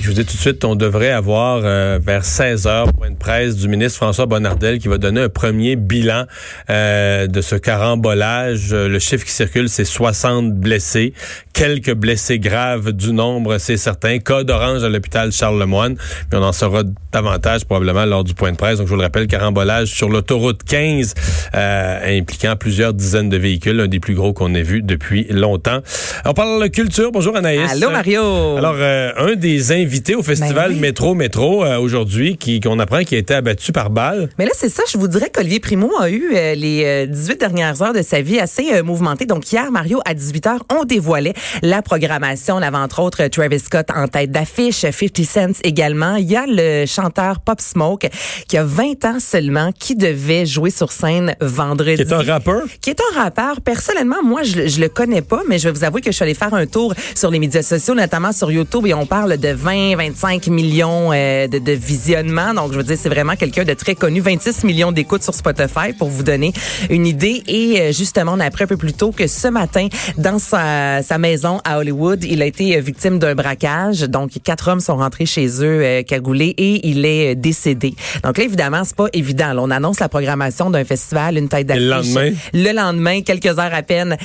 Je vous dis tout de suite, on devrait avoir euh, vers 16 heures point de presse du ministre François Bonnardel qui va donner un premier bilan euh, de ce carambolage. Euh, le chiffre qui circule, c'est 60 blessés, quelques blessés graves du nombre, c'est certain. Code orange à l'hôpital Charles-Lemoine, mais on en saura davantage probablement lors du point de presse. Donc je vous le rappelle, carambolage sur l'autoroute 15 impliquant plusieurs dizaines de véhicules, un des plus gros qu'on ait vu depuis longtemps. On parle de culture. Bonjour Anaïs. Allô Mario. Alors un des invité au festival Ben Métro Métro euh, aujourd'hui, qui qu'on apprend qu'il a été abattu par balle. Mais là, c'est ça. Je vous dirais qu'Olivier Primo a eu euh, les 18 euh, dernières heures de sa vie assez mouvementées. Donc hier, Mario, à 18 h on dévoilait la programmation. On avait entre autres Travis Scott en tête d'affiche, 50 Cent également. Il y a le chanteur Pop Smoke qui a 20 ans seulement, qui devait jouer sur scène vendredi. Qui est un rappeur? Qui est un rappeur. Personnellement, moi, je, je le connais pas, mais je vais vous avouer que je suis allée faire un tour sur les médias sociaux, notamment sur YouTube, et on parle de 20 25 millions euh, de, de, visionnements. Donc, je veux dire, c'est vraiment quelqu'un de très connu. 26 millions d'écoutes sur Spotify pour vous donner une idée. Et euh, justement, on a appris un peu plus tôt que ce matin, dans sa, sa maison à Hollywood, il a été euh, victime d'un braquage. Donc, quatre hommes sont rentrés chez eux euh, cagoulés et il est décédé. Donc là, évidemment, c'est pas évident. Là, on annonce la programmation d'un festival, une tête d'affiche. Le lendemain? Le lendemain, quelques heures à peine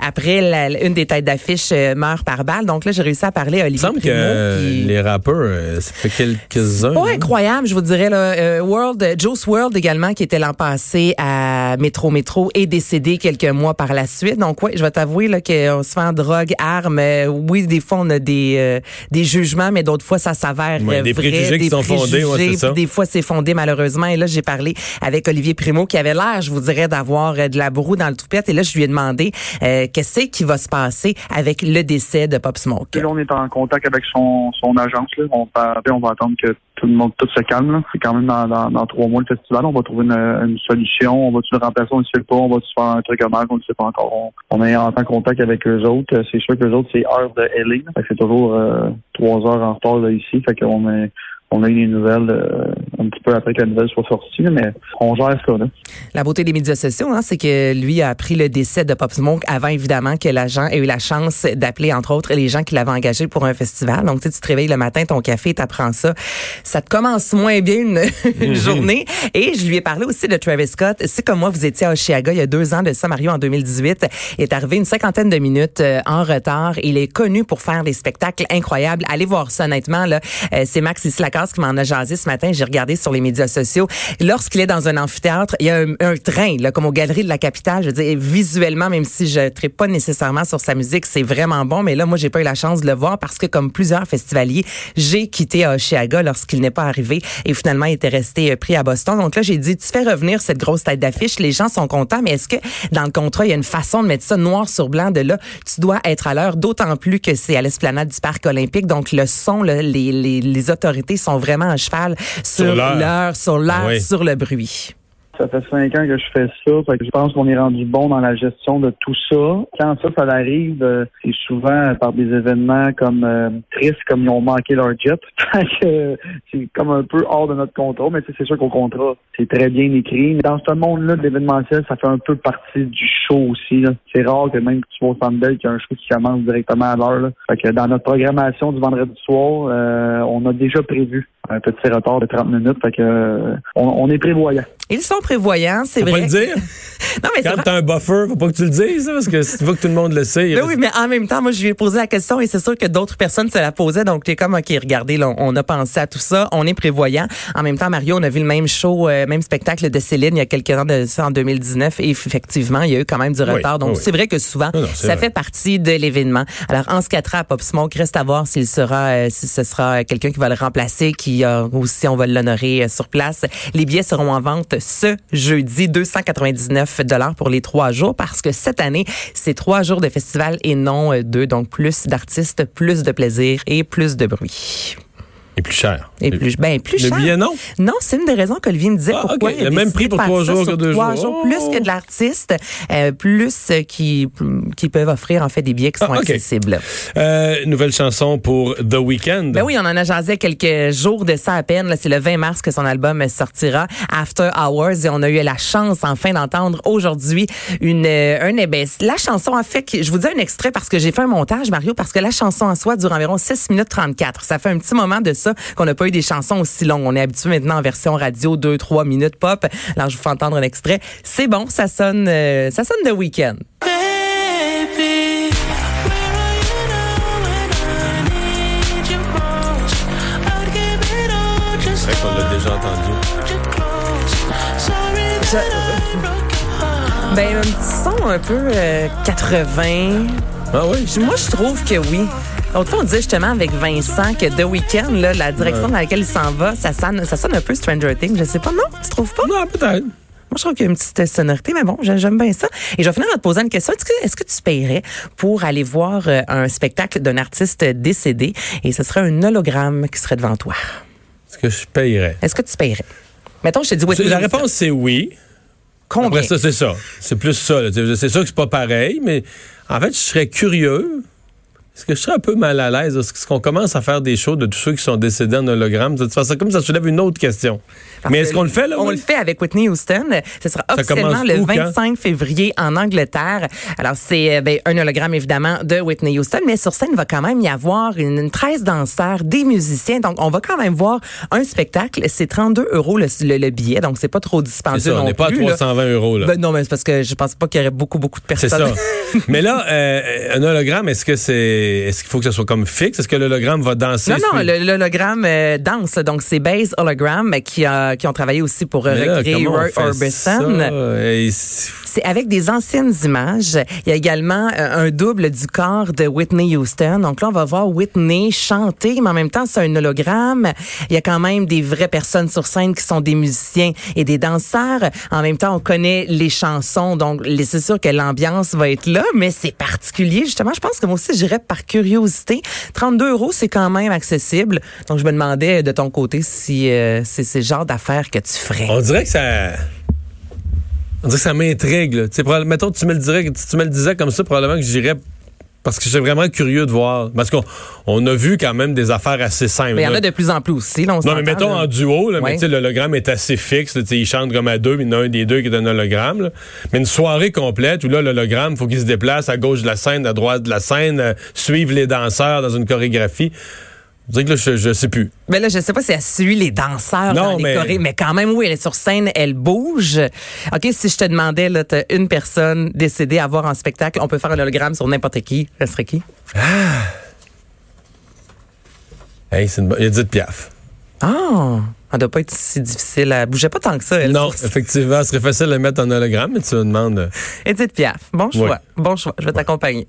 après, la, une des têtes d'affiche meurt par balle. Donc là, j'ai réussi à parler à Olivier Il me semble que les rappeurs, euh, ça fait quelques-uns. Pas incroyable, je vous dirais. Là, euh, World, Joe's World également, qui était l'an passé à Métro Métro, est décédé quelques mois par la suite. Donc, oui, je vais t'avouer là qu'on se fait en drogue, armes. oui, des fois, on a des, des jugements, mais d'autres fois, ça s'avère ouais, des vrai. Préjugés des qui sont fondés, ouais, ça. Des fois, c'est fondé, malheureusement. Et là, j'ai parlé avec Olivier Primo, qui avait l'air, je vous dirais, d'avoir de la broue dans le toupette. Et là, je lui ai demandé qu'est-ce qui va se passer avec le décès de Pop Smoke? là, on est en contact avec son, son agence. Là. On, va, on va attendre que tout le monde, tout se calme. C'est quand même dans, dans, dans, trois mois le festival. On va trouver une, une solution. On va-tu le remplacer, on ne sait pas. On va-tu faire un truc mal, on ne sait pas encore. On, est en contact avec eux autres. C'est sûr que les autres, c'est heure de LA. C'est toujours euh, trois heures en retard là, ici. Fait qu'on on a eu des nouvelles euh, un petit peu après que la nouvelle soit sortie, mais on gère ça. Là. La beauté des médias sociaux, hein, c'est que lui a appris le décès de Pop Smoke avant, évidemment, que l'agent ait eu la chance d'appeler, entre autres, les gens qui l'avaient engagé pour un festival. Donc, tu, sais, tu te réveilles le matin, ton café, t'apprends ça. Ça te commence moins bien une, une mm-hmm. journée. Et je lui ai parlé aussi de Travis Scott. C'est comme moi, vous étiez à Oshiaga il y a deux ans de ça, Mario, en 2018. Il est arrivé une cinquantaine de minutes euh, en retard. Il est connu pour faire des spectacles incroyables. Allez voir ça, honnêtement. Là, euh, c'est Max Islaka qui m'en a jasé ce matin. J'ai regardé sur les médias sociaux. Lorsqu'il est dans un amphithéâtre, il y a un, un train, là, comme aux galeries de la capitale. Je veux dire, visuellement, même si je ne pas nécessairement sur sa musique, c'est vraiment bon. Mais là, moi, j'ai pas eu la chance de le voir parce que, comme plusieurs festivaliers, j'ai quitté Oshiaga lorsqu'il n'est pas arrivé et finalement, il était resté euh, pris à Boston. Donc là, j'ai dit, tu fais revenir cette grosse tête d'affiche. Les gens sont contents, mais est-ce que dans le contrat, il y a une façon de mettre ça noir sur blanc de là, tu dois être à l'heure, d'autant plus que c'est à l'esplanade du Parc olympique. Donc, le son, les, les, les autorités sont vraiment cheval sur l'heure, sur l'heure, ah sur le bruit. Ça fait cinq ans que je fais ça. Fait que je pense qu'on est rendu bon dans la gestion de tout ça. Quand ça, ça arrive, euh, c'est souvent par des événements comme euh, tristes, comme ils ont manqué leur jet. c'est comme un peu hors de notre contrôle, mais c'est sûr qu'au contrat, c'est très bien écrit. Mais dans ce monde-là de l'événementiel, ça fait un peu partie du show aussi. C'est rare que même que tu vas au Sandbell qu'il y a un show qui commence directement à l'heure. Fait que dans notre programmation du vendredi soir, euh, on a déjà prévu un petit retard de 30 minutes. Fait que on, on est prévoyant. Ils sont prévoyant, c'est Faut pas vrai. le dire. non, mais c'est Quand vrai. t'as un buffer, faut pas que tu le dises, hein, parce que si tu veux que tout le monde le sait. il Ben oui, mais en même temps, moi, je lui ai posé la question et c'est sûr que d'autres personnes se la posaient. Donc, t'es comme, OK, regardez, là, on a pensé à tout ça, on est prévoyant. En même temps, Mario, on a vu le même show, euh, même spectacle de Céline il y a quelques ans de ça, en 2019. Et effectivement, il y a eu quand même du retard. Donc, oui. c'est vrai que souvent, Non, non, c'est ça vrai. fait partie de l'événement. Alors, en ce cas à Pop Smoke, reste à voir s'il sera, euh, si ce sera quelqu'un qui va le remplacer, qui, euh, ou si on va l'honorer euh, sur place. Les billets seront en vente ce jeudi, 299 dollars pour les trois jours, parce que cette année, c'est trois jours de festival et non euh, deux. Donc, plus d'artistes, plus de plaisir et plus de bruit. Et plus cher. Et plus, ben, plus Le cher. billet, non? Non, c'est une des raisons qu'Olivier me disait Ah, pourquoi il a Le même prix pour trois jours que deux trois jours. Plus Oh. que de l'artiste, euh, plus euh, qui, qui peuvent offrir en fait des billets qui sont Ah, ok. accessibles. Euh, nouvelle chanson pour The Weeknd. Ben oui, on en a jasé quelques jours de ça à peine. C'est le 20 mars que son album sortira, After Hours, et on a eu la chance enfin d'entendre aujourd'hui une un eh ben, la chanson en fait. que- Je vous dis un extrait parce que j'ai fait un montage, Mario, parce que la chanson en soi dure environ 6 minutes 34. Ça fait un petit moment de ça qu'on n'a pas eu des chansons aussi longues. On est habitué maintenant en version radio 2-3 minutes pop. Alors je vous fais entendre un extrait. C'est bon, ça sonne, euh, ça sonne de week-end. C'est vrai qu'on l'a déjà entendu. Ben un petit son un peu euh, 80. Ah oui? Moi, je trouve que oui. L'autre on disait justement avec Vincent que The Weeknd, là, la direction dans laquelle il s'en va, ça sonne, ça sonne un peu Stranger Things. Je sais pas, non? Tu trouves pas? Non, peut-être. Moi, je trouve qu'il y a une petite euh, sonorité, mais bon, j'ai- j'aime bien ça. Et je vais finir en te posant une question. Est-ce que, est-ce que tu paierais pour aller voir euh, un spectacle d'un artiste décédé et ce serait un hologramme qui serait devant toi? Est-ce que je payerais? Est-ce que tu paierais? Mettons, je te dis Whitney La réponse, c'est oui. Combien? Après ça, c'est ça. C'est plus ça. là. C'est sûr que c'est pas pareil, mais en fait, je serais curieux. Est-ce que je serais un peu mal à l'aise? Est-ce qu'on commence à faire des shows de tous ceux qui sont décédés en hologramme? Ça, ça, comme ça soulève une autre question. Parce mais est-ce qu'on le fait, là? On oui? le fait avec Whitney Houston. Ce sera Ça officiellement le où, quand? 25 février en Angleterre. Alors, c'est euh, ben, un hologramme, évidemment, de Whitney Houston, mais sur scène, il va quand même y avoir une, une 13 danseurs, des musiciens. Donc, on va quand même voir un spectacle. C'est 32 euros le, le- le billet, donc c'est pas trop C'est dispendieux ça, on n'est pas à plus, là. 320 euros. Là. Ben non, mais c'est parce que je pense pas qu'il y aurait beaucoup, beaucoup de C'est personnes. ça. Mais là, euh, un hologramme, est-ce que c'est, est-ce qu'il faut que ce soit comme fixe? Est-ce que l'hologramme va danser? Non, non, l'hologramme euh, danse. Donc, c'est Base Hologram qui, a, qui ont travaillé aussi pour euh, là, recréer Roy Orbison. Et c'est- avec des anciennes images. Il y a également euh, un double du corps de Whitney Houston. Donc là, on va voir Whitney chanter, mais en même temps, c'est un hologramme. Il y a quand même des vraies personnes sur scène qui sont des musiciens et des danseurs. En même temps, on connaît les chansons, donc c'est sûr que l'ambiance va être là, mais c'est particulier. Justement, je pense que moi aussi, j'irais par curiosité. 32 euros, c'est quand même accessible. Donc, je me demandais de ton côté si euh, c'est le genre d'affaires que tu ferais. On dirait que ça. On dirait que ça m'intrigue. mettons, tu me le dirais, tu me le disais comme ça, probablement que j'irais parce que suis vraiment curieux de voir. Parce qu'on on a vu quand même des affaires assez simples. Mais il y en a de plus en plus aussi. Là, on Non, mais mettons là. en duo, là, mais Ouais. tu sais, l'hologramme est assez fixe. là, tu sais, ils chantent comme à deux, mais il y en a un des deux qui est un hologramme. là. Mais une soirée complète où là, l'hologramme, faut qu'il se déplace à gauche de la scène, à droite de la scène, euh, suivre les danseurs dans une chorégraphie. Je que là, je, je sais plus. Mais là, je sais pas si elle suit les danseurs Non, dans les mais- chorés, mais quand même, oui, elle est sur scène, elle bouge. OK, si je te demandais, là, t'as une personne décédée à voir en spectacle, on peut faire un hologramme sur n'importe qui. Ce serait qui? Hey, c'est une bonne- Il y a Edith Piaf. Ah! Ça doit pas être si difficile à bouger pas tant que ça, elle. Non, effectivement, ce serait facile de mettre en hologramme, mais tu me demandes. Edith Piaf. Bon choix. Ouais. Bon choix. Je vais t'accompagner.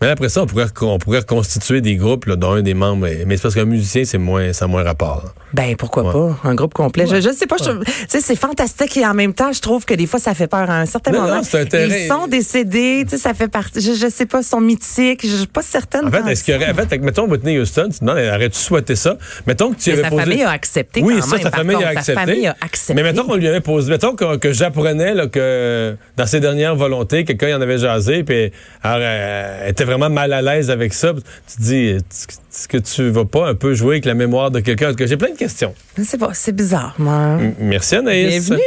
Mais après ça, on pourrait, on pourrait reconstituer des groupes là, dont un des membres. Mais, c'est parce qu'un musicien, c'est moins, ça a moins rapport. là. Ben, pourquoi Ouais. pas? Un groupe complet. Je, je sais pas. je- Tu sais, c'est fantastique et en même temps, je trouve que des fois, ça fait peur à un certain Non, moment. non, un terrain- Ils sont décédés. Tu sais, ça fait partie. Je, je sais pas, ils sont mythiques. Je suis pas certaine. En fait, est-ce que qu'il y aurait. En fait, mettons Whitney Houston, tu te demandes, aurais-tu souhaité ça? Mettons que tu Mais avais sa posé. famille a accepté Oui, quand ça, même, sa famille contre. a Sa accepté. famille a accepté. Mais mettons qu'on lui avait posé. Mettons que, que j'apprenais que dans ses dernières volontés, quelqu'un y en avait jasé, puis alors, elle était vraiment mal à l'aise avec ça. Tu te dis, est-ce que tu vas pas un peu jouer avec la mémoire de quelqu'un? En tout cas, j'ai plein de questions. Sais pas, c'est bizarre, moi. M- Merci, Anaïs. Bienvenue.